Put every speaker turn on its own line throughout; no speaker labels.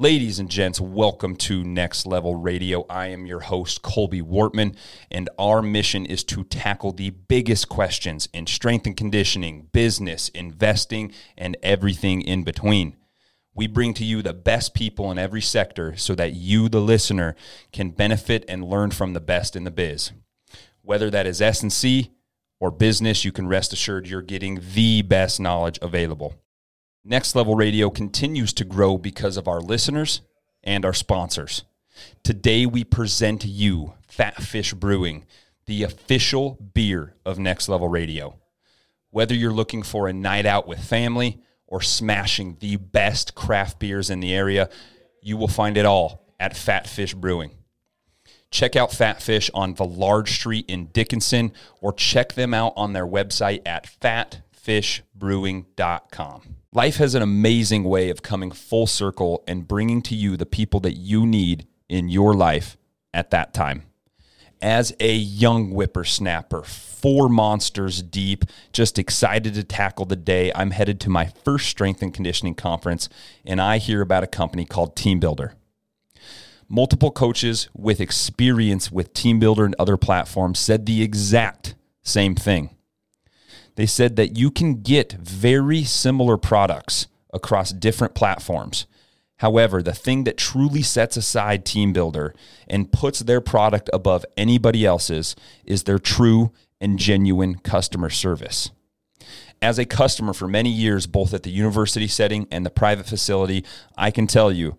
Ladies and gents, welcome to Next Level Radio. I am your host, Colby Wortman, and our mission is to tackle the biggest questions in strength and conditioning, business, investing, and everything in between. We bring to you the best people in every sector so that you, the listener, can benefit and learn from the best in the biz. Whether that is S&C or business, you can rest assured you're getting the best knowledge available. Next Level Radio continues to grow because of our listeners and our sponsors. Today, we present to you Fat Fish Brewing, the official beer of Next Level Radio. Whether you're looking for a night out with family or smashing the best craft beers in the area, you will find it all at Fat Fish Brewing. Check out Fat Fish on Villard Street in Dickinson or check them out on their website at fatfishbrewing.com. Life has an amazing way of coming full circle and bringing to you the people that you need in your life at that time. As a young whippersnapper, four monsters deep, just excited to tackle the day, I'm headed to my first strength and conditioning conference, and I hear about a company called TeamBuildr. Multiple coaches with experience with TeamBuildr and other platforms said the exact same thing they said that you can get very similar products across different platforms. However, the thing that truly sets aside TeamBuildr and puts their product above anybody else's is their true and genuine customer service. As a customer for many years, both at the university setting and the private facility, I can tell you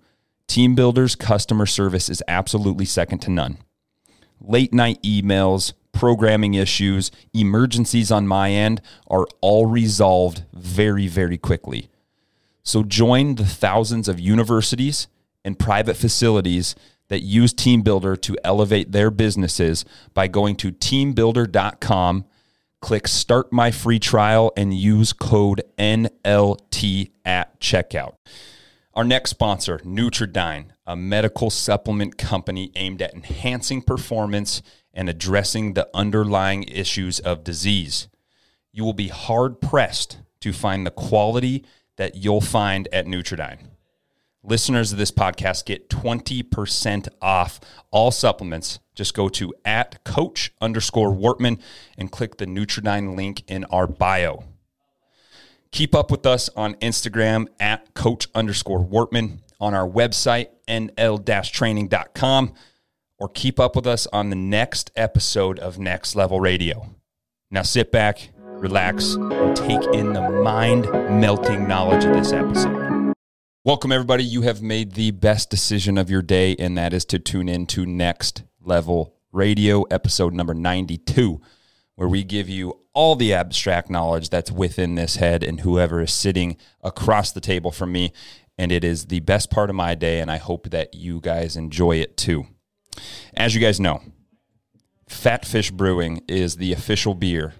TeamBuildr's customer service is absolutely second to none. Late night emails, programming issues, emergencies on my end are all resolved very, very quickly. So join the thousands of universities and private facilities that use TeamBuildr to elevate their businesses by going to teambuildr.com, click start my free trial, and use code NLT at checkout. Our next sponsor, Nutridyne, a medical supplement company aimed at enhancing performance and addressing the underlying issues of disease. You will be hard pressed to find the quality that you'll find at Nutridyne. Listeners of this podcast get 20% off all supplements. Just go to at coach underscore Wortman and click the Nutridyne link in our bio. Keep up with us on Instagram at coach underscore Wortman, on our website, nl-training.com or keep up with us on the next episode of Next Level Radio. Now sit back, relax, and take in the mind melting knowledge of this episode. Welcome, everybody. You have made the best decision of your day, and that is to tune in to Next Level Radio, episode number 92, where we give you all the abstract knowledge that's within this head and whoever is sitting across the table from me. And it is the best part of my day, and I hope that you guys enjoy it too. As you guys know, Fat Fish Brewing is the official beer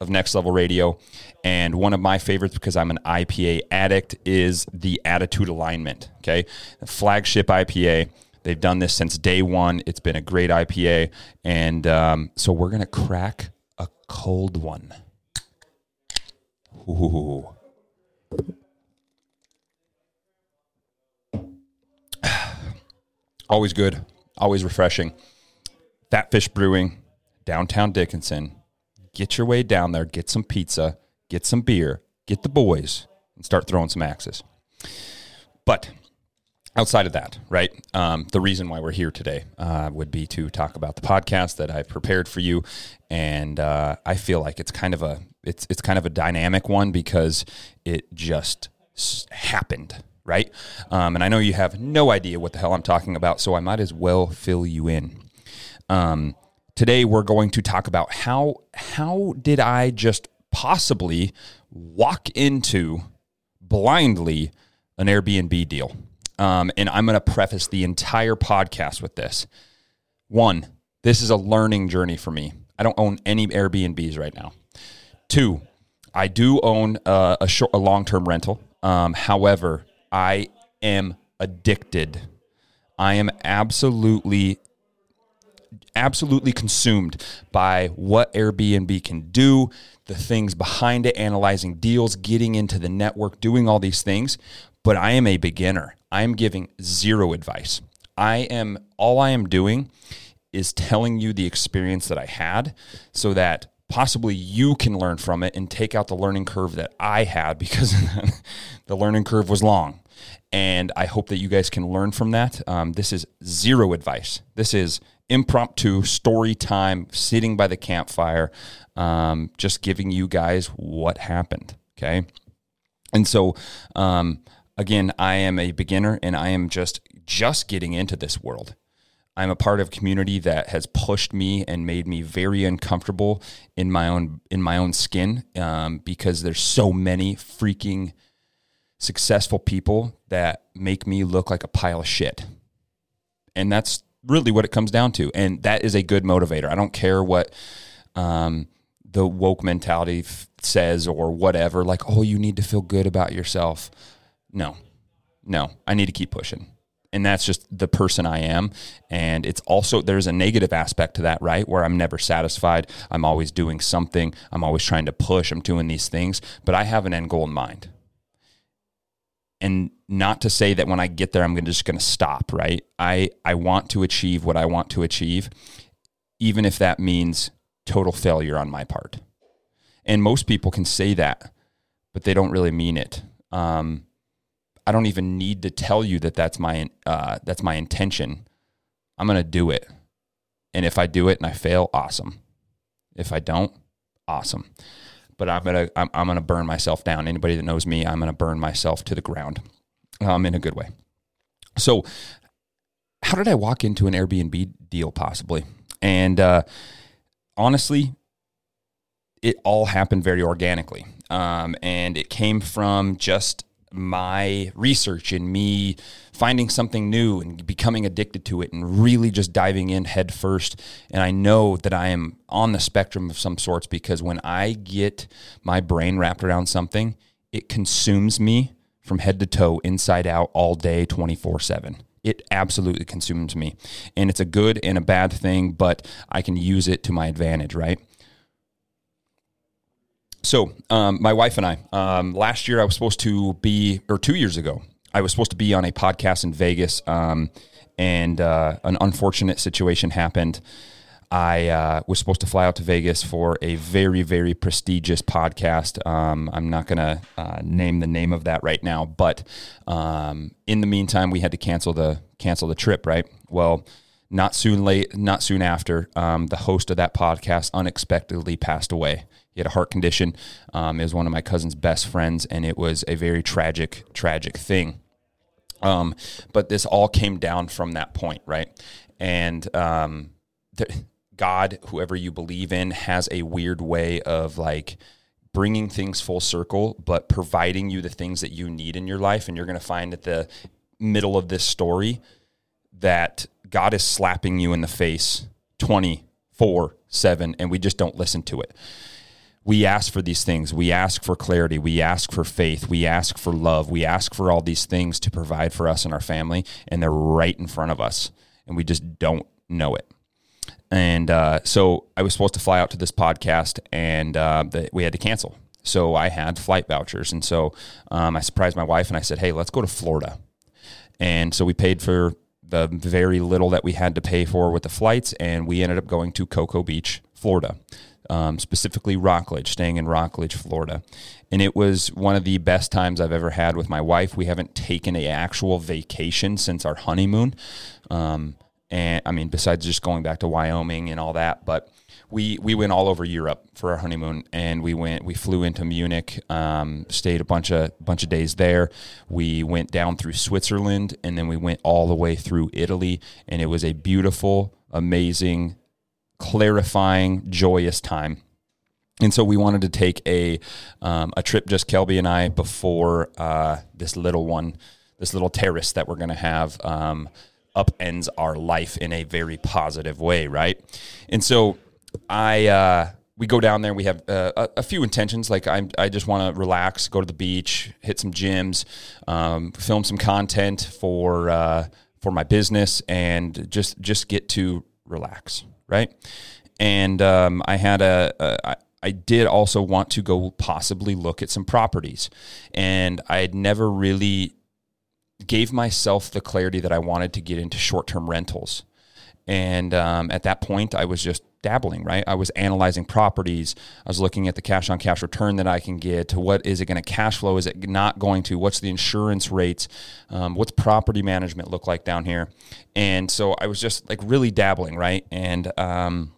of Next Level Radio. And one of my favorites, because I'm an IPA addict, is the Attitude Alignment. Okay. Flagship IPA. They've done this since day one. It's been a great IPA. And um, so we're going to crack a cold one. Ooh. Always good always refreshing. Fat Fish Brewing, downtown Dickinson. Get your way down there, get some pizza, get some beer, get the boys, and start throwing some axes. But outside of that, right, um, the reason why we're here today uh, would be to talk about the podcast that I've prepared for you, and uh, I feel like it's kind of a it's it's kind of a dynamic one because it just happened right? Um, and I know you have no idea what the hell I'm talking about, so I might as well fill you in. Um, today we're going to talk about how how did I just possibly walk into blindly an Airbnb deal? Um, and I'm going to preface the entire podcast with this. One, this is a learning journey for me. I don't own any Airbnbs right now. Two, I do own a, a, short, a long-term rental. Um, however, I am addicted. I am absolutely absolutely consumed by what Airbnb can do, the things behind it, analyzing deals, getting into the network, doing all these things. But I am a beginner. I am giving zero advice. I am all I am doing is telling you the experience that I had so that possibly you can learn from it and take out the learning curve that I had because the learning curve was long. And I hope that you guys can learn from that. Um, this is zero advice. This is impromptu story time, sitting by the campfire, um, just giving you guys what happened. Okay. And so, um, again, I am a beginner and I am just just getting into this world. I'm a part of a community that has pushed me and made me very uncomfortable in my own in my own skin um, because there's so many freaking successful people that make me look like a pile of shit, and that's really what it comes down to. And that is a good motivator. I don't care what um, the woke mentality f- says or whatever. Like, oh, you need to feel good about yourself. No, no, I need to keep pushing and that's just the person I am. And it's also, there's a negative aspect to that, right? Where I'm never satisfied. I'm always doing something. I'm always trying to push. I'm doing these things, but I have an end goal in mind. And not to say that when I get there, I'm just going to stop, right? I, I want to achieve what I want to achieve, even if that means total failure on my part. And most people can say that, but they don't really mean it. Um, I don't even need to tell you that that's my uh, that's my intention. I'm gonna do it, and if I do it and I fail, awesome. If I don't, awesome. But I'm gonna I'm, I'm gonna burn myself down. Anybody that knows me, I'm gonna burn myself to the ground, um, in a good way. So, how did I walk into an Airbnb deal possibly? And uh, honestly, it all happened very organically. Um, and it came from just my research and me finding something new and becoming addicted to it and really just diving in head first. And I know that I am on the spectrum of some sorts because when I get my brain wrapped around something, it consumes me from head to toe, inside out, all day, 24 7 it absolutely consumes me. And it's a good and a bad thing, but I can use it to my advantage, right? So, um, my wife and I, um, last year I was supposed to be, or two years ago, I was supposed to be on a podcast in Vegas, um, and uh, an unfortunate situation happened. I uh, was supposed to fly out to Vegas for a very, very prestigious podcast. Um, I'm not going to uh, name the name of that right now, but um, in the meantime, we had to cancel the cancel the trip. Right. Well, not soon late, not soon after, um, the host of that podcast unexpectedly passed away. He had a heart condition. Um, it was one of my cousin's best friends, and it was a very tragic, tragic thing. Um, but this all came down from that point, right? And um, the, God, whoever you believe in, has a weird way of like bringing things full circle, but providing you the things that you need in your life. And you're going to find at the middle of this story that God is slapping you in the face 24 7, and we just don't listen to it we ask for these things. We ask for clarity. We ask for faith. We ask for love. We ask for all these things to provide for us and our family, and they're right in front of us, and we just don't know it. And uh, so I was supposed to fly out to this podcast, and uh, the, we had to cancel. So I had flight vouchers, and so um, I surprised my wife, and I said, "Hey, let's go to Florida." And so we paid for the very little that we had to pay for with the flights, and we ended up going to Cocoa Beach, Florida um, specifically Rockledge, staying in Rockledge, Florida. And it was one of the best times I've ever had with my wife. We haven't taken a actual vacation since our honeymoon. Um, and I mean, besides just going back to Wyoming and all that, but we we went all over Europe for our honeymoon, and we went we flew into Munich, um, stayed a bunch of bunch of days there. We went down through Switzerland, and then we went all the way through Italy, and it was a beautiful, amazing clarifying, joyous time. And so we wanted to take a um, a trip, just Kelby and I, before uh, this little one, this little terrace that we're going to have um, upends our life in a very positive way, right? And so I uh, we go down there. We have uh, a, a, few intentions. Like I, I just want to relax, go to the beach, hit some gyms, um, film some content for uh, for my business, and just just get to relax right? And um, I had a, a I, I did also want to go possibly look at some properties, and I had never really gave myself the clarity that I wanted to get into short term rentals. And um, at that point, I was just dabbling, right? I was analyzing properties. I was looking at the cash on cash return that I can get. To what is it going to cash flow? Is it not going to? What's the insurance rates? Um, what's property management look like down here? And so I was just like really dabbling, right? And um,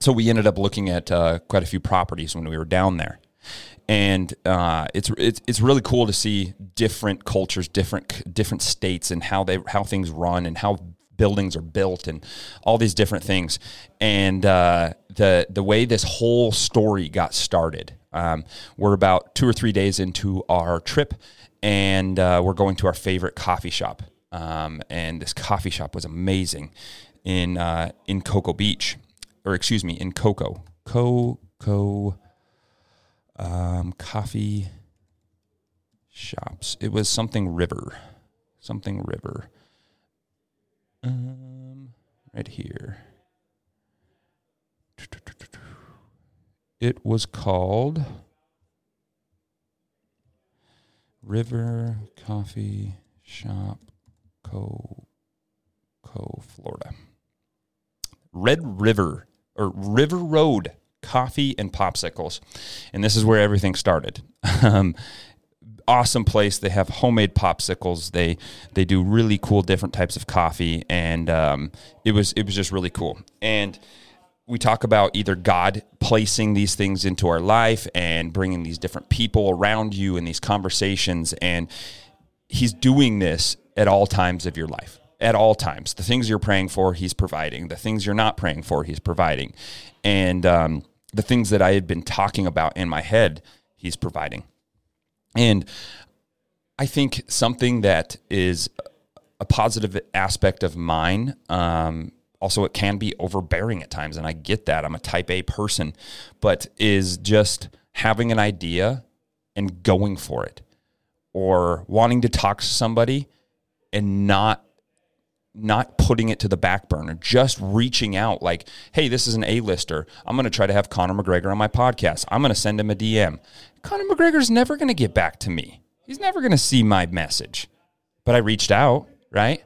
so we ended up looking at uh, quite a few properties when we were down there and uh, it's it's it's really cool to see different cultures, different different states, and how they how things run and how buildings are built and all these different things. And uh, the the way this whole story got started, um, we're about two or three days into our trip, and uh, we're going to our favorite coffee shop. Um, and this coffee shop was amazing in uh, in Cocoa Beach, or excuse me, in Cocoa, Cocoa um, coffee shops. It was something River, something River. Um, right here. It was called River Coffee Shop Co. Co. Florida. Red River or River Road Coffee and Popsicles, and this is where everything started. Um, awesome place. They have homemade popsicles. They they do really cool different types of coffee, and um, it was it was just really cool. And we talk about either God placing these things into our life and bringing these different people around you in these conversations, and He's doing this at all times of your life. At all times, the things you're praying for, He's providing. The things you're not praying for, He's providing. And um, the things that I had been talking about in my head, He's providing. And I think something that is a positive aspect of mine, um, also it can be overbearing at times, and I get that. I'm a type A person, but is just having an idea and going for it, or wanting to talk to somebody and not not putting it to the back burner, just reaching out like, hey, this is an A-lister. I'm going to try to have Conor McGregor on my podcast. I'm going to send him a DM. Conor McGregor's never going to get back to me. He's never going to see my message. But I reached out, right?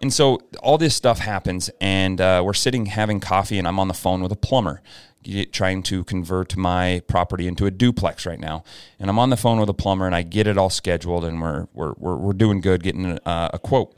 And so all this stuff happens, and uh, we're sitting having coffee, and I'm on the phone with a plumber trying to convert my property into a duplex right now. And I'm on the phone with a plumber, and I get it all scheduled, and we're, we're, we're, we're doing good getting a, a quote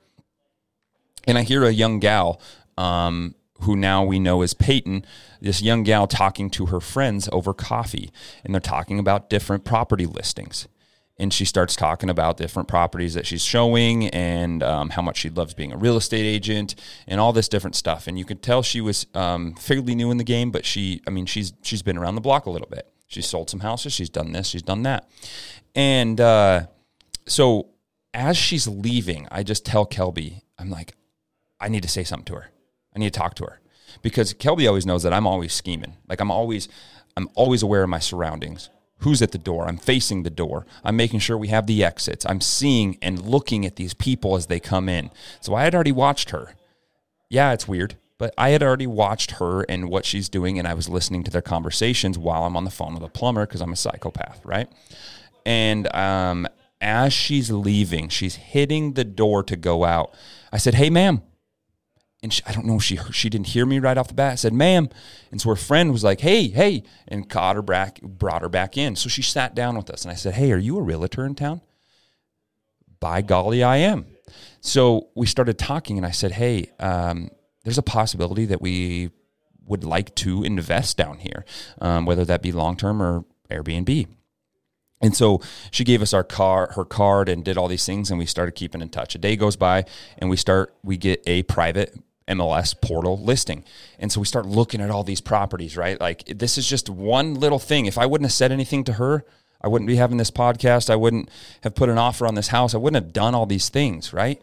and I hear a young gal um, who now we know is Peyton, this young gal talking to her friends over coffee, and they're talking about different property listings. And she starts talking about different properties that she's showing and um, how much she loves being a real estate agent and all this different stuff. And you could tell she was um, fairly new in the game, but she, I mean, she's she's been around the block a little bit. She's sold some houses. She's done this. She's done that. And uh, so as she's leaving, I just tell Kelby, I'm like, I need to say something to her. I need to talk to her because Kelby always knows that I'm always scheming. Like I'm always, I'm always aware of my surroundings. Who's at the door? I'm facing the door. I'm making sure we have the exits. I'm seeing and looking at these people as they come in. So I had already watched her. Yeah, it's weird, but I had already watched her and what she's doing, and I was listening to their conversations while I'm on the phone with a plumber because I'm a psychopath, right? And um, as she's leaving, she's hitting the door to go out. I said, "Hey, ma'am." And she, I don't know, she she didn't hear me right off the bat. I said, "Ma'am," and so her friend was like, "Hey, hey," and caught her back, brought her back in. So she sat down with us, and I said, "Hey, are you a realtor in town?" By golly, I am. So we started talking, and I said, "Hey, um, there's a possibility that we would like to invest down here, um, whether that be long term or Airbnb." And so she gave us our car, her card, and did all these things, and we started keeping in touch. A day goes by, and we start, we get a private MLS portal listing. And so we start looking at all these properties, right? Like this is just one little thing. If I wouldn't have said anything to her, I wouldn't be having this podcast. I wouldn't have put an offer on this house. I wouldn't have done all these things, right?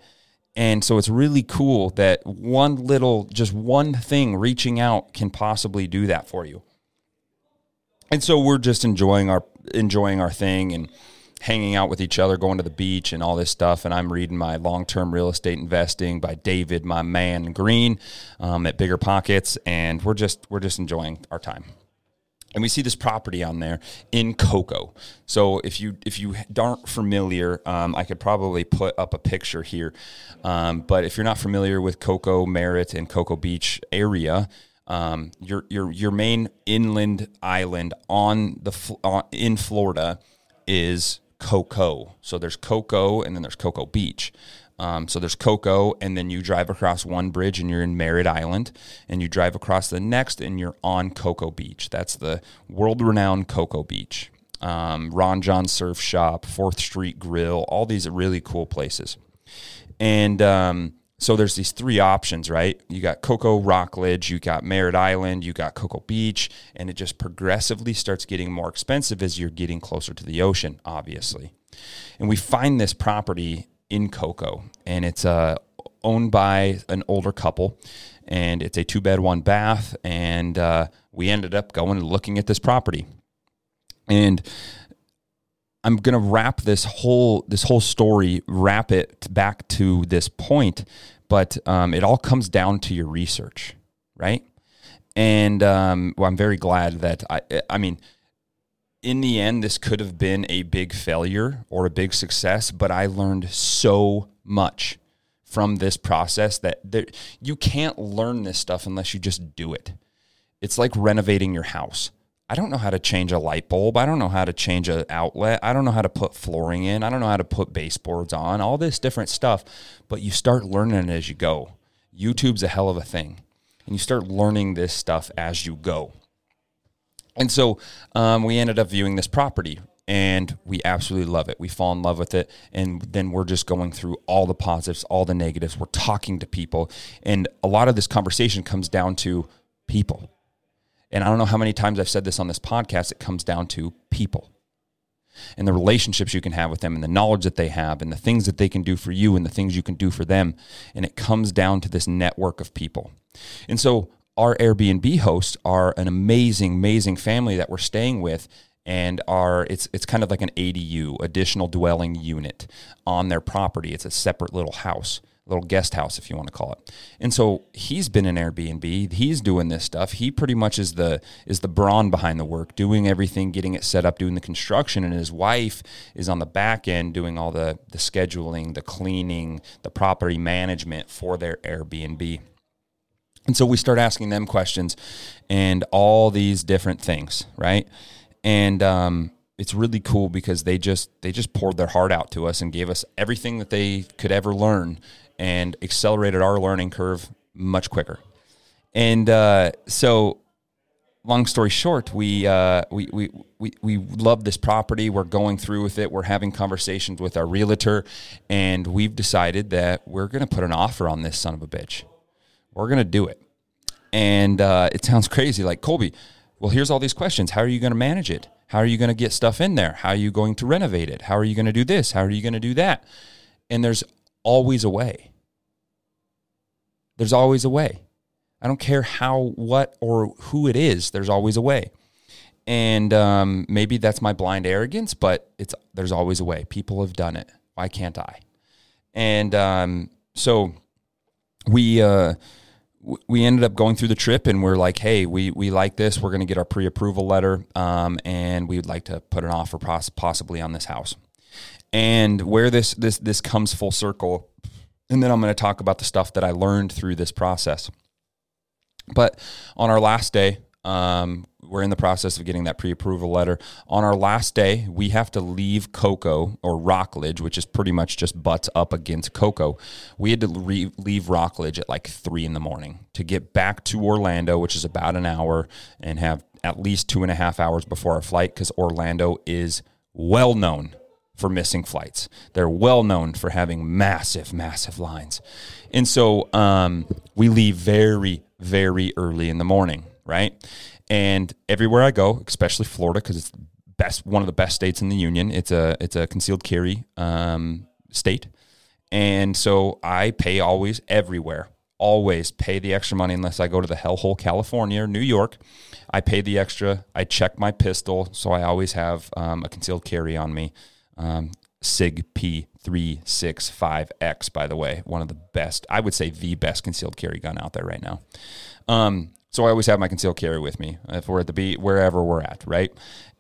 And so it's really cool that one little, just one thing reaching out can possibly do that for you. And so we're just enjoying our enjoying our thing and hanging out with each other, going to the beach and all this stuff. And I'm reading my long term real estate investing by David, my man Greene, um, at Bigger Pockets, and we're just we're just enjoying our time. And we see this property on there in Cocoa. So if you if you aren't familiar, um, I could probably put up a picture here. Um, but if you're not familiar with Cocoa Merritt and Cocoa Beach area, um, your your your main inland island on the uh, in Florida is Cocoa. So there's Cocoa and then there's Cocoa Beach. Um, so there's Cocoa, and then you drive across one bridge and you're in Merritt Island, and you drive across the next and you're on Cocoa Beach. That's the world renowned Cocoa Beach. Um, Ron Jon Surf Shop, Fourth Street Grill, all these really cool places. And um, so there's these three options, right? You got Cocoa Rockledge, you got Merritt Island, you got Cocoa Beach, and it just progressively starts getting more expensive as you're getting closer to the ocean, obviously. And we find this property in Cocoa, and it's uh, owned by an older couple, and it's a two bed, one bath. And uh, we ended up going and looking at this property. And I'm gonna wrap this whole this whole story, wrap it back to this point, but um, it all comes down to your research, right? And um, well, I'm very glad that I, I mean, in the end, this could have been a big failure or a big success, but I learned so much from this process that there, you can't learn this stuff unless you just do it. It's like renovating your house. I don't know how to change a light bulb. I don't know how to change an outlet. I don't know how to put flooring in. I don't know how to put baseboards on, all this different stuff. But you start learning as you go. YouTube's a hell of a thing. And you start learning this stuff as you go. And so um, we ended up viewing this property and we absolutely love it. We fall in love with it. And then we're just going through all the positives, all the negatives. We're talking to people. And a lot of this conversation comes down to people. And I don't know how many times I've said this on this podcast, it comes down to people and the relationships you can have with them and the knowledge that they have and the things that they can do for you and the things you can do for them. And it comes down to this network of people. And so our Airbnb hosts are an amazing, amazing family that we're staying with and are it's it's kind of like an ADU, additional dwelling unit on their property. It's a separate little house, little guest house if you want to call it. And so he's been in Airbnb, he's doing this stuff. He pretty much is the is the brawn behind the work, doing everything, getting it set up, doing the construction and his wife is on the back end doing all the the scheduling, the cleaning, the property management for their Airbnb. And so we start asking them questions and all these different things, right? And um, it's really cool because they just they just poured their heart out to us and gave us everything that they could ever learn and accelerated our learning curve much quicker. And uh, so, long story short, we, uh, we we we we love this property. We're going through with it. We're having conversations with our realtor, and we've decided that we're going to put an offer on this son of a bitch we're going to do it. And uh, it sounds crazy like, Colby, well, here's all these questions. How are you going to manage it? How are you going to get stuff in there? How are you going to renovate it? How are you going to do this? How are you going to do that? And there's always a way. There's always a way. I don't care how, what, or who it is. There's always a way. And um, maybe that's my blind arrogance, but it's there's always a way. People have done it. Why can't I? And um, so we uh, we ended up going through the trip and we're like, hey, we, we like this. We're going to get our pre approval letter um, and we would like to put an offer poss- possibly on this house. And where this, this, this comes full circle, and then I'm going to talk about the stuff that I learned through this process. But on our last day, um, we're in the process of getting that pre-approval letter. On our last day, we have to leave Cocoa or Rockledge, which is pretty much just butts up against Cocoa. We had to re- leave Rockledge at like three in the morning to get back to Orlando, which is about an hour, and have at least two and a half hours before our flight because Orlando is well known for missing flights. They're well known for having massive, massive lines. And so um, we leave very, very early in the morning right? And everywhere I go, especially Florida, because it's best one of the best states in the union. It's a it's a concealed carry um, state, and so I pay always everywhere. Always pay the extra money unless I go to the hellhole, California or New York. I pay the extra. I check my pistol, so I always have um, a concealed carry on me. Um, SIG P365X, by the way, one of the best, I would say the best concealed carry gun out there right now. Um, so I always have my concealed carry with me if we're at the beat, wherever we're at, right?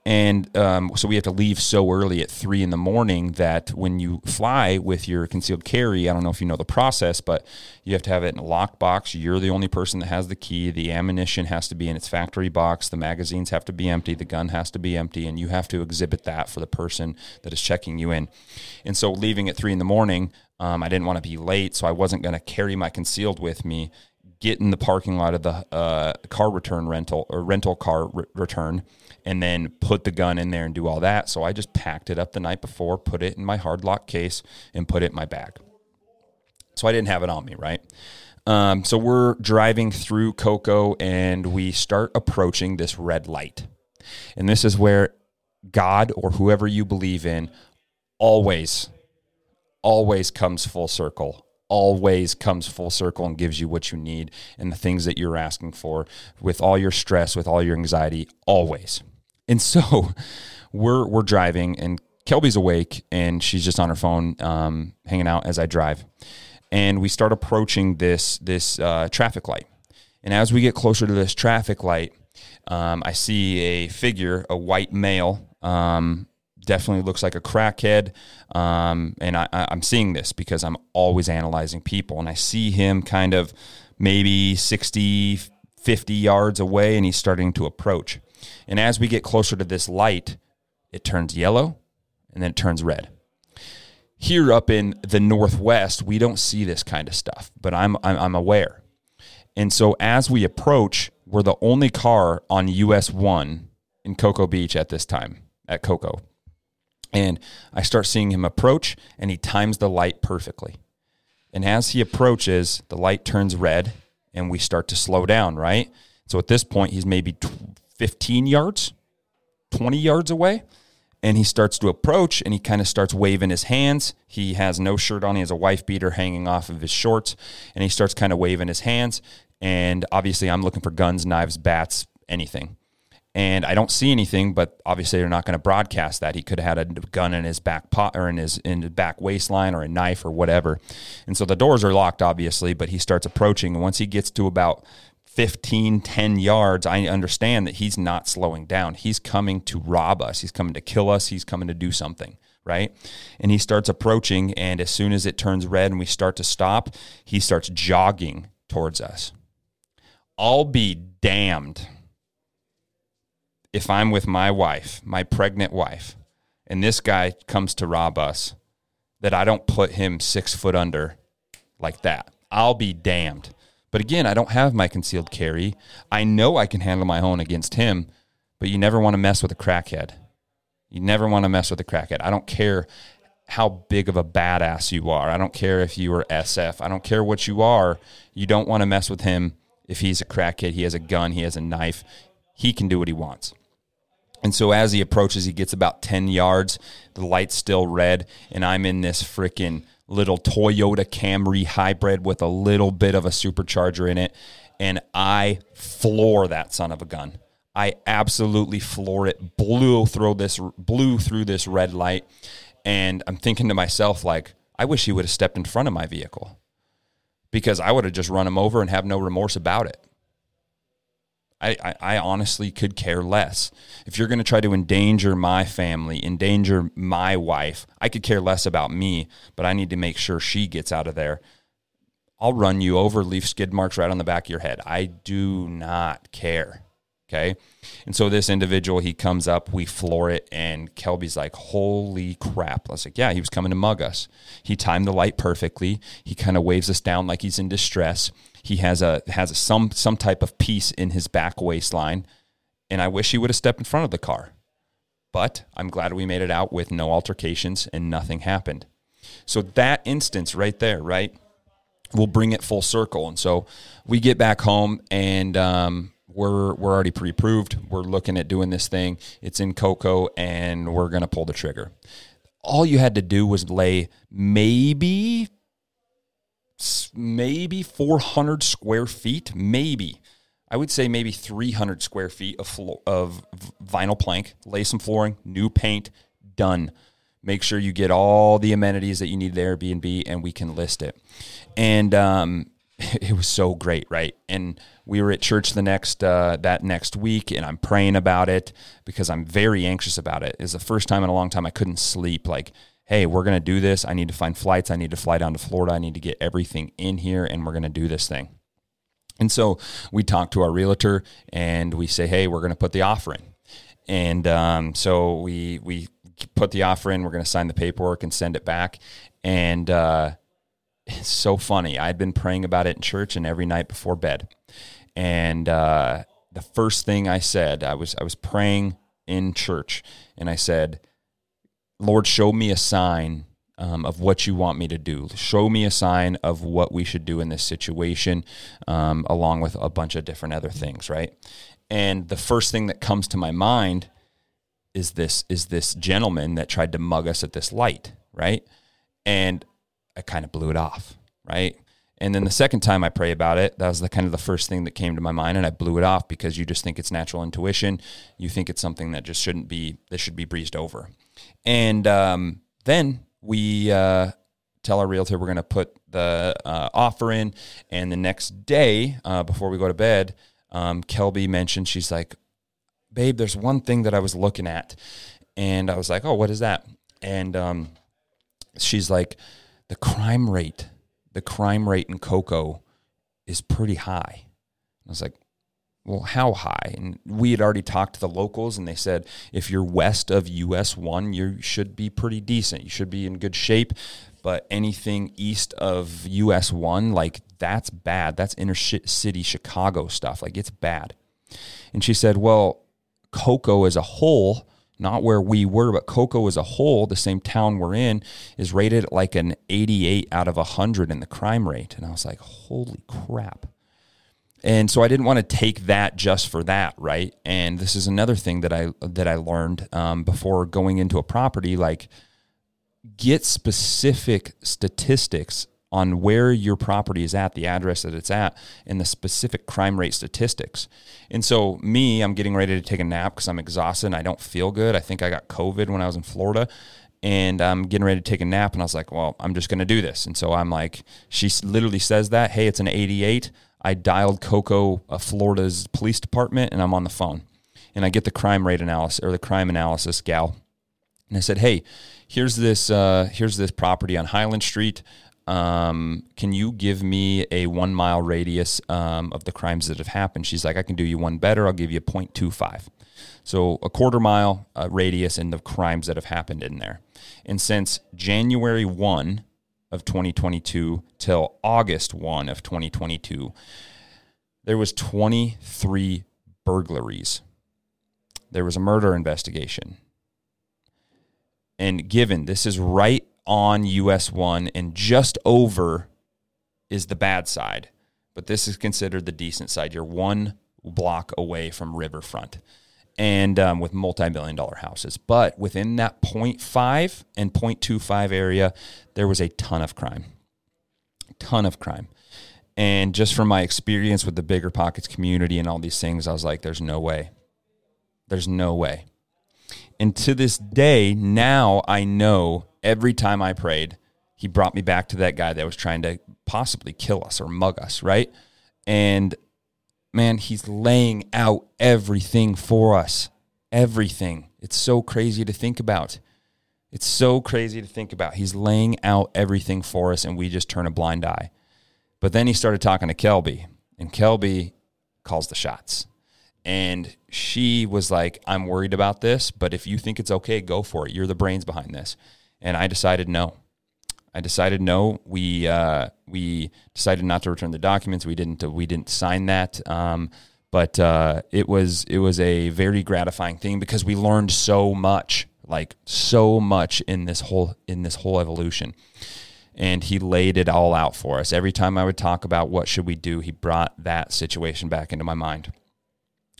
And um, so we have to leave so early at three in the morning that when you fly with your concealed carry, I don't know if you know the process, but you have to have it in a locked box. You're the only person that has the key. The ammunition has to be in its factory box. The magazines have to be empty. The gun has to be empty. And you have to exhibit that for the person that is checking you in. And so leaving at three in the morning, um, I didn't want to be late, so I wasn't going to carry my concealed with me get in the parking lot of the uh, car return rental or rental car re- return and then put the gun in there and do all that. So I just packed it up the night before, put it in my hard lock case, and put it in my bag. So I didn't have it on me, right? Um, so we're driving through Cocoa and we start approaching this red light. And this is where God or whoever you believe in always, always comes full circle always comes full circle and gives you what you need and the things that you're asking for with all your stress, with all your anxiety, always. And so we're we're driving and Kelby's awake and she's just on her phone, um, hanging out as I drive. And we start approaching this this uh, traffic light. And as we get closer to this traffic light, um, I see a figure, a white male, um, definitely looks like a crackhead. Um, and I, I'm seeing this because I'm always analyzing people. And I see him kind of maybe 60, 50 yards away, and he's starting to approach. And as we get closer to this light, it turns yellow and then it turns red. Here up in the Northwest, we don't see this kind of stuff, but I'm, I'm, I'm aware. And so as we approach, we're the only car on US 1 in Cocoa Beach at this time, at Cocoa. And I start seeing him approach, and he times the light perfectly. And as he approaches, the light turns red, and we start to slow down, right? So at this point, he's maybe 15 yards, 20 yards away. And he starts to approach and he kind of starts waving his hands. He has no shirt on. He has a wife beater hanging off of his shorts. And he starts kind of waving his hands. And obviously, I'm looking for guns, knives, bats, anything and I don't see anything. But obviously, they're not going to broadcast that. He could have had a gun in his back pot or in his in his back waistline or a knife or whatever. And so the doors are locked, obviously. But he starts approaching, and once he gets to about 15, 10 yards, I understand that he's not slowing down. He's coming to rob us. He's coming to kill us. He's coming to do something, right? And he starts approaching, and as soon as it turns red and we start to stop, he starts jogging towards us. I'll be damned if I'm with my wife, my pregnant wife, and this guy comes to rob us, that I don't put him six foot under like that. I'll be damned. But again, I don't have my concealed carry. I know I can handle my own against him, but you never want to mess with a crackhead. You never want to mess with a crackhead. I don't care how big of a badass you are. I don't care if you are SF. I don't care what you are. You don't want to mess with him if he's a crackhead. He has a gun, he has a knife. He can do what he wants. And so as he approaches, he gets about 10 yards. The light's still red, and I'm in this freaking little Toyota Camry hybrid with a little bit of a supercharger in it. And I floor that son of a gun. I absolutely floor it, blew through this, blew through this red light. And I'm thinking to myself, like, I wish he would have stepped in front of my vehicle because I would have just run him over and have no remorse about it. I, I, I honestly could care less. If you're going to try to endanger my family, endanger my wife, I could care less about me, but I need to make sure she gets out of there. I'll run you over, leave skid marks right on the back of your head. I do not care. Okay. And so this individual, he comes up, we floor it, and Kelby's like, holy crap. I was like, yeah, he was coming to mug us. He timed the light perfectly. He kind of waves us down like he's in distress. He has a has a, some some type of piece in his back waistline, and I wish he would have stepped in front of the car. But I'm glad we made it out with no altercations and nothing happened. So that instance right there, right, we'll bring it full circle. And so we get back home and um, we're we're already pre-approved. We're looking at doing this thing. It's in Cocoa, and we're gonna pull the trigger. All you had to do was lay maybe maybe 400 square feet, maybe. I would say maybe 300 square feet of, of vinyl plank, lay some flooring, new paint, done. Make sure you get all the amenities that you need at Airbnb, and we can list it. And um, it was so great, right? And we were at church the next uh, that next week, and I'm praying about it because I'm very anxious about it. It's the first time in a long time I couldn't sleep. Like, hey, we're gonna do this. I need to find flights. I need to fly down to Florida. I need to get everything in here, and we're gonna do this thing. And so we talk to our realtor, and we say, hey, we're gonna put the offer in. And um, so we we put the offer in. We're going to sign the paperwork and send it back. And uh, it's so funny. I'd been praying about it in church and every night before bed. And uh, the first thing I said, I was I was praying in church, and I said, "Lord, show me a sign um, of what you want me to do. Show me a sign of what we should do in this situation, um, along with a bunch of different other things, right? And the first thing that comes to my mind is this is this gentleman that tried to mug us at this light, right? And I kind of blew it off, right? And then the second time I pray about it, that was the kind of the first thing that came to my mind, and I blew it off because you just think it's natural intuition. You think it's something that just shouldn't be that should be breezed over. And um, then we uh, tell our realtor we're going to put the uh, offer in, and the next day uh, before we go to bed, um, Kelby mentioned she's like, babe, there's one thing that I was looking at. And I was like, oh, what is that? And um, she's like, the crime rate, the crime rate in Cocoa is pretty high. I was like, well, how high? And we had already talked to the locals, and they said if you're west of US 1, you should be pretty decent. You should be in good shape. But anything east of US 1, like that's bad. That's inner city Chicago stuff. Like it's bad. And she said, well, Cocoa as a whole, not where we were, but Cocoa as a whole, the same town we're in, is rated like an 88 out of 100 in the crime rate. And I was like, holy crap. And so I didn't want to take that just for that, right? And this is another thing that I that I learned um, before going into a property, like get specific statistics on where your property is at, the address that it's at, and the specific crime rate statistics. And so, me, I'm getting ready to take a nap because I'm exhausted and I don't feel good. I think I got COVID when I was in Florida. And I'm getting ready to take a nap, and I was like, well, I'm just going to do this. And so I'm like, she literally says that, hey, it's an 88. I dialed Cocoa, uh, Florida's police department, and I'm on the phone. And I get the crime rate analysis or the crime analysis gal. And I said, hey, here's this, uh, here's this property on Highland Street um, can you give me a one mile radius um, of the crimes that have happened? She's like, I can do you one better. I'll give you 0.25. So a quarter mile uh, radius in the crimes that have happened in there. And since January 1 of 2022 till August 1 of 2022, there was 23 burglaries. There was a murder investigation. And given this is right on US 1 and just over is the bad side. But this is considered the decent side. You're one block away from riverfront and um, with multi-billion dollar houses. But within that 0.5 and 0.25 area, there was a ton of crime. Ton of crime. And just from my experience with the bigger pockets community and all these things, I was like, there's no way. There's no way. And to this day, now I know every time I prayed, he brought me back to that guy that was trying to possibly kill us or mug us, right? And man, he's laying out everything for us. Everything. It's so crazy to think about. It's so crazy to think about. He's laying out everything for us, and we just turn a blind eye. But then he started talking to Kelby, and Kelby calls the shots. And she was like, I'm worried about this, but if you think it's okay, go for it. You're the brains behind this and I decided no. I decided no. We uh, we decided not to return the documents. We didn't we didn't sign that. Um, but uh, it was it was a very gratifying thing because we learned so much, like so much in this whole in this whole evolution. And he laid it all out for us. Every time I would talk about what should we do, he brought that situation back into my mind.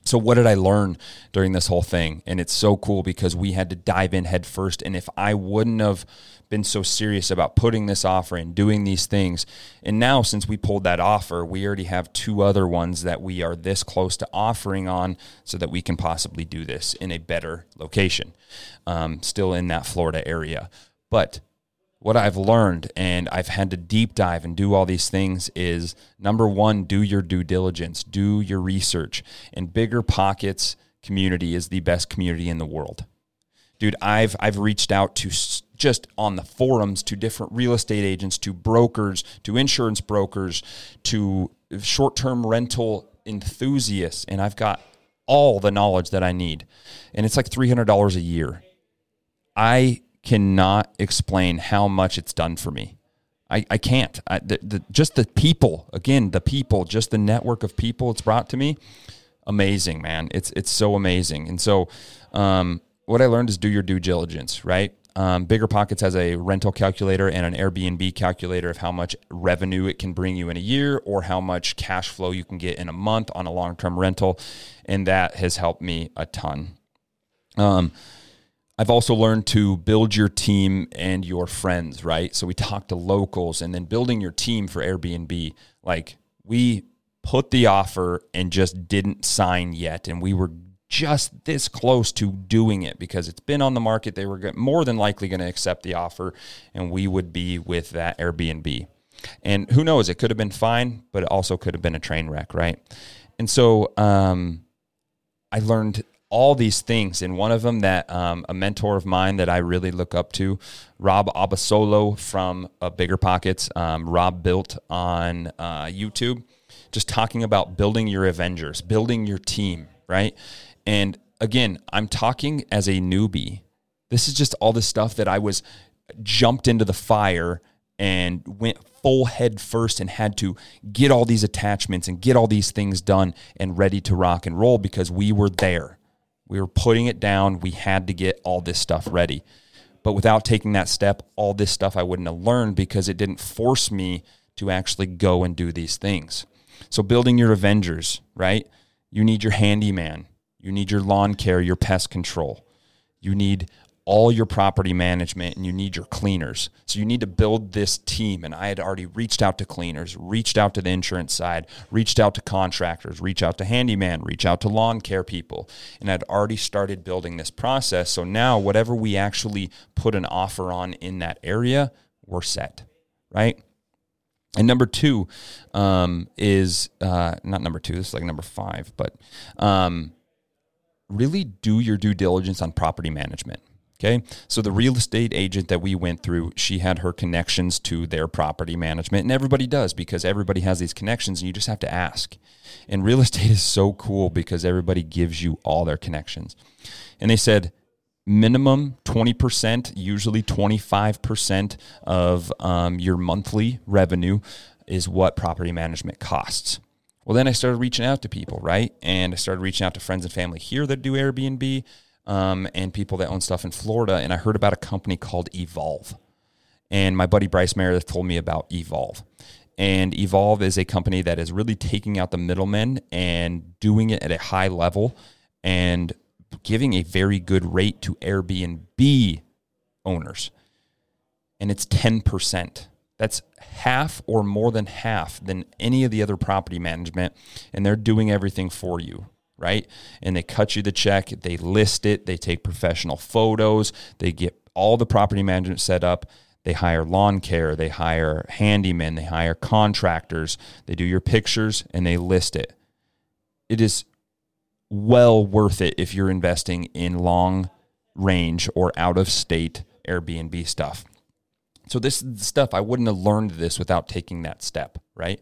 So, what did I learn during this whole thing? And it's so cool because we had to dive in head first. And if I wouldn't have been so serious about putting this offer and doing these things, and now since we pulled that offer, we already have two other ones that we are this close to offering on so that we can possibly do this in a better location, um, still in that Florida area. But what I've learned and I've had to deep dive and do all these things is number one, do your due diligence, do your research. And Bigger Pockets community is the best community in the world. Dude, I've I've reached out to just on the forums to different real estate agents, to brokers, to insurance brokers, to short-term rental enthusiasts, and I've got all the knowledge that I need. And it's like $300 a year. I cannot explain how much it's done for me. I, I can't. I, the, the, just the people, again, the people, just the network of people it's brought to me, amazing, man. It's it's so amazing. And so, um, what I learned is do your due diligence, right? Um, Bigger Pockets has a rental calculator and an Airbnb calculator of how much revenue it can bring you in a year or how much cash flow you can get in a month on a long term rental. And that has helped me a ton. Um, I've also learned to build your team and your friends, right? So we talk to locals and then building your team for Airbnb. Like we put the offer and just didn't sign yet. And we were just this close to doing it because it's been on the market. They were more than likely going to accept the offer and we would be with that Airbnb. And who knows, it could have been fine, but it also could have been a train wreck, right? And so um, I learned all these things. And one of them that um, a mentor of mine that I really look up to, Rob Abasolo from uh, Bigger Pockets, um, Robuilt on uh, YouTube, just talking about building your Avengers, building your team, right? And again, I'm talking as a newbie. This is just all the stuff that I was jumped into the fire and went full head first and had to get all these attachments and get all these things done and ready to rock and roll because we were there. We were putting it down. We had to get all this stuff ready. But without taking that step, all this stuff I wouldn't have learned because it didn't force me to actually go and do these things. So, building your Avengers, right? You need your handyman, you need your lawn care, your pest control, you need all your property management and you need your cleaners. So you need to build this team. And I had already reached out to cleaners, reached out to the insurance side, reached out to contractors, reached out to handyman, reach out to lawn care people. And I'd already started building this process. So now whatever we actually put an offer on in that area, we're set, right? And number two um, is uh, not number two, this is like number five, but um, really do your due diligence on property management Okay. So the real estate agent that we went through, she had her connections to their property management, and everybody does because everybody has these connections, and you just have to ask. And real estate is so cool because everybody gives you all their connections. And they said, minimum 20%, usually 25% of um, your monthly revenue is what property management costs. Well, then I started reaching out to people, right? And I started reaching out to friends and family here that do Airbnb um, and people that own stuff in Florida. And I heard about a company called Evolve. And my buddy Bryce Meredith told me about Evolve. And Evolve is a company that is really taking out the middlemen and doing it at a high level and giving a very good rate to Airbnb owners. And it's 10%. That's half or more than half than any of the other property management. And they're doing everything for you right? And they cut you the check, they list it, they take professional photos, they get all the property management set up. They hire lawn care, they hire handymen, they hire contractors, they do your pictures and they list it. It is well worth it if you're investing in long range or out of state Airbnb stuff. So this is the stuff I wouldn't have learned this without taking that step, right?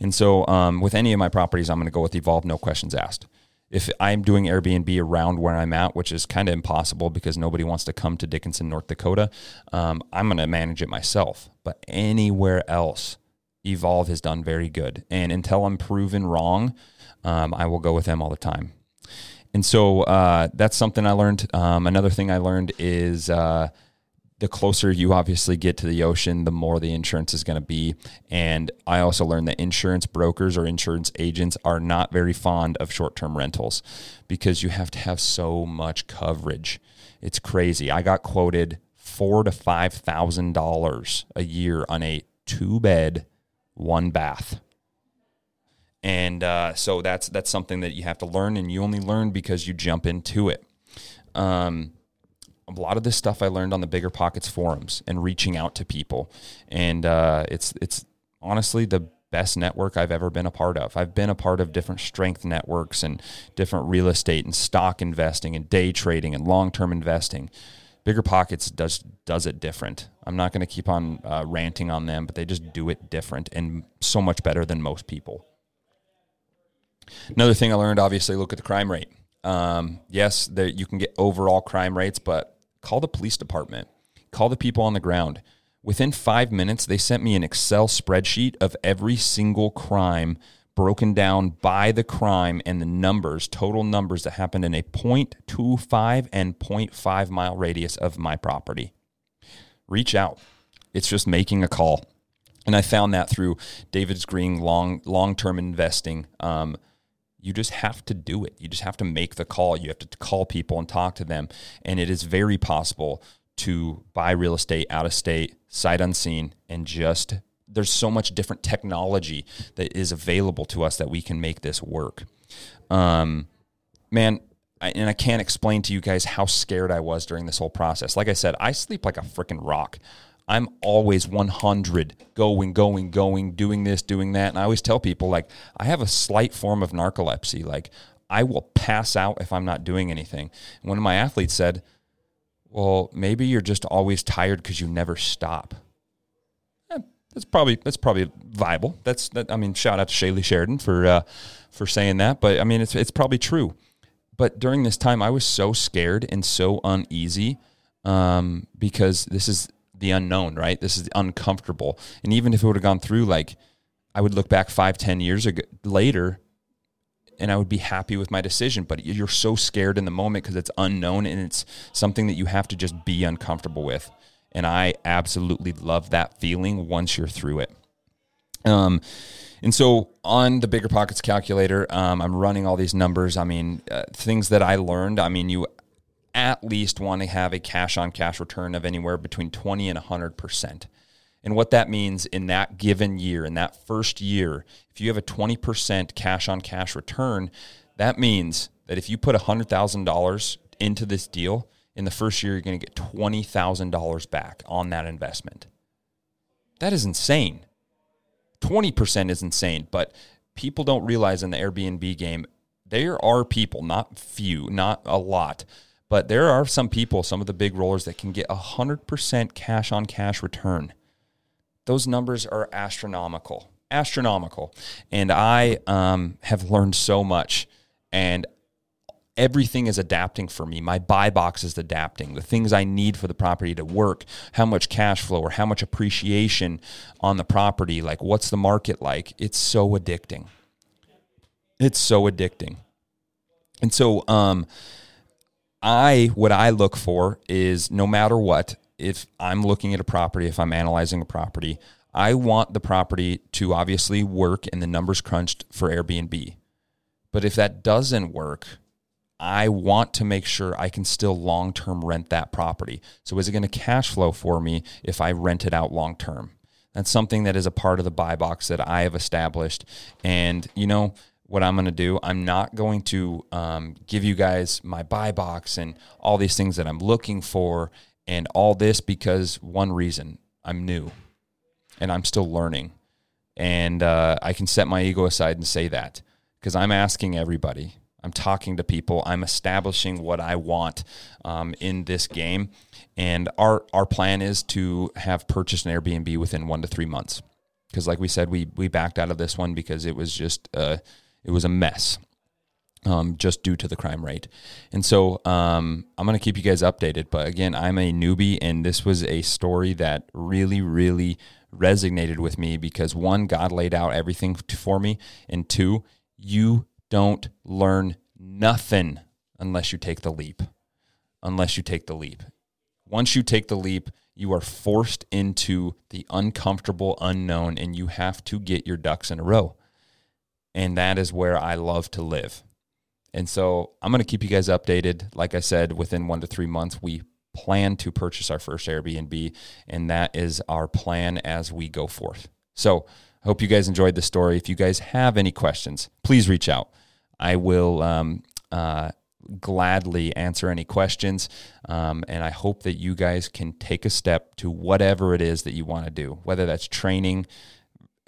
And so um, with any of my properties, I'm going to go with Evolve, no questions asked if I'm doing Airbnb around where I'm at, which is kind of impossible because nobody wants to come to Dickinson, North Dakota, um, I'm going to manage it myself. But anywhere else, Evolve has done very good. And until I'm proven wrong, um, I will go with them all the time. And so uh, that's something I learned. Um, another thing I learned is uh, the closer you obviously get to the ocean, the more the insurance is going to be. And I also learned that insurance brokers or insurance agents are not very fond of short term rentals because you have to have so much coverage. It's crazy. I got quoted four to five thousand dollars a year on a two bed, one bath. And uh, so that's that's something that you have to learn, and you only learn because you jump into it. Um, a lot of this stuff I learned on the Bigger Pockets forums and reaching out to people, and uh, it's it's honestly the best network I've ever been a part of. I've been a part of different strength networks and different real estate and stock investing and day trading and long term investing. Bigger Pockets does does it different. I'm not going to keep on uh, ranting on them, but they just do it different and so much better than most people. Another thing I learned, obviously, look at the crime rate. Um, yes, there, you can get overall crime rates, but call the police department, call the people on the ground. Within five minutes, they sent me an Excel spreadsheet of every single crime broken down by the crime and the numbers, total numbers that happened in a 0.25 and 0.5 mile radius of my property. Reach out. It's just making a call. And I found that through David's Greene long long term investing. Um, you just have to do it. You just have to make the call. You have to call people and talk to them. And it is very possible to buy real estate out of state, sight unseen, and just there's so much different technology that is available to us that we can make this work. Um, man, I, and I can't explain to you guys how scared I was during this whole process. Like I said, I sleep like a freaking rock. I'm always 100 going, going, going, doing this, doing that. And I always tell people, like, I have a slight form of narcolepsy. Like, I will pass out if I'm not doing anything. And one of my athletes said, Well, maybe you're just always tired because you never stop. Eh, that's probably that's probably viable. That's that. I mean, shout out to Shaylee Sheridan for uh, for saying that. But I mean, it's it's probably true. But during this time, I was so scared and so uneasy um, because this is the unknown, right? This is uncomfortable. And even if it would have gone through, like I would look back five, ten years ago, later and I would be happy with my decision. But you're so scared in the moment because it's unknown and it's something that you have to just be uncomfortable with. And I absolutely love that feeling once you're through it. Um, and so on the bigger pockets calculator, um, I'm running all these numbers. I mean, uh, things that I learned. I mean, you at least want to have a cash on cash return of anywhere between 20 and 100%. And what that means in that given year, in that first year, if you have a 20% cash on cash return, that means that if you put $100,000 into this deal, in the first year, you're going to get $20,000 back on that investment. That is insane. 20% is insane, but people don't realize in the Airbnb game, there are people, not few, not a lot, but there are some people, some of the big rollers that can get a 100% cash on cash return. Those numbers are astronomical, astronomical. And I um, have learned so much. And everything is adapting for me. My buy box is adapting. The things I need for the property to work, how much cash flow or how much appreciation on the property, like what's the market like? It's so addicting. It's so addicting. And so, um, I what I look for is no matter what, if I'm looking at a property, if I'm analyzing a property, I want the property to obviously work and the numbers crunched for Airbnb. But if that doesn't work, I want to make sure I can still long term rent that property. So, is it going to cash flow for me if I rent it out long term? That's something that is a part of the buy box that I have established. And, you know, what I'm going to do. I'm not going to um, give you guys my buy box and all these things that I'm looking for and all this because one reason I'm new and I'm still learning. And uh, I can set my ego aside and say that because I'm asking everybody. I'm talking to people. I'm establishing what I want um, in this game. And our, our plan is to have purchased an Airbnb within one to three months. Because, like we said, we, we backed out of this one because it was just. Uh, it was a mess. Um, just due to the crime rate. And so um, I'm going to keep you guys updated. But again, I'm a newbie, and this was a story that really, really resonated with me because one, God laid out everything for me, and two, you don't learn nothing unless you take the leap. Unless you take the leap. Once you take the leap, You are forced into the uncomfortable unknown and you have to get your ducks in a row. And that is where I love to live. And so I'm going to keep you guys updated. Like I said, within one to three months, we plan to purchase our first Airbnb, and that is our plan as we go forth. So I hope you guys enjoyed the story. If you guys have any questions, please reach out. I will um, uh, gladly answer any questions. Um, and I hope that you guys can take a step to whatever it is that you want to do, whether that's training,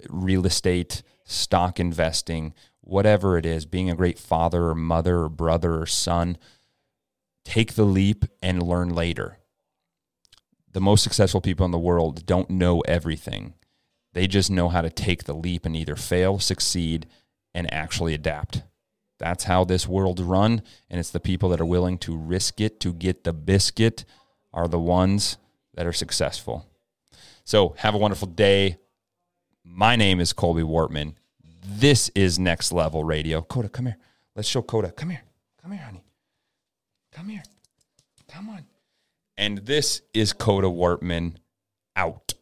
real estate, stock investing, whatever it is, being a great father or mother or brother or son. Take the leap and learn later. The most successful people in the world don't know everything. They just know how to take the leap and either fail, succeed, and actually adapt. That's how this world's run. And it's the people that are willing to risk it to get the biscuit are the ones that are successful. So have a wonderful day. My name is Colby Wortman. This is Next Level Radio. Coda, come here. Let's show Coda. Come here. Come here, honey. Come here. Come on. And this is Coda Wortman out.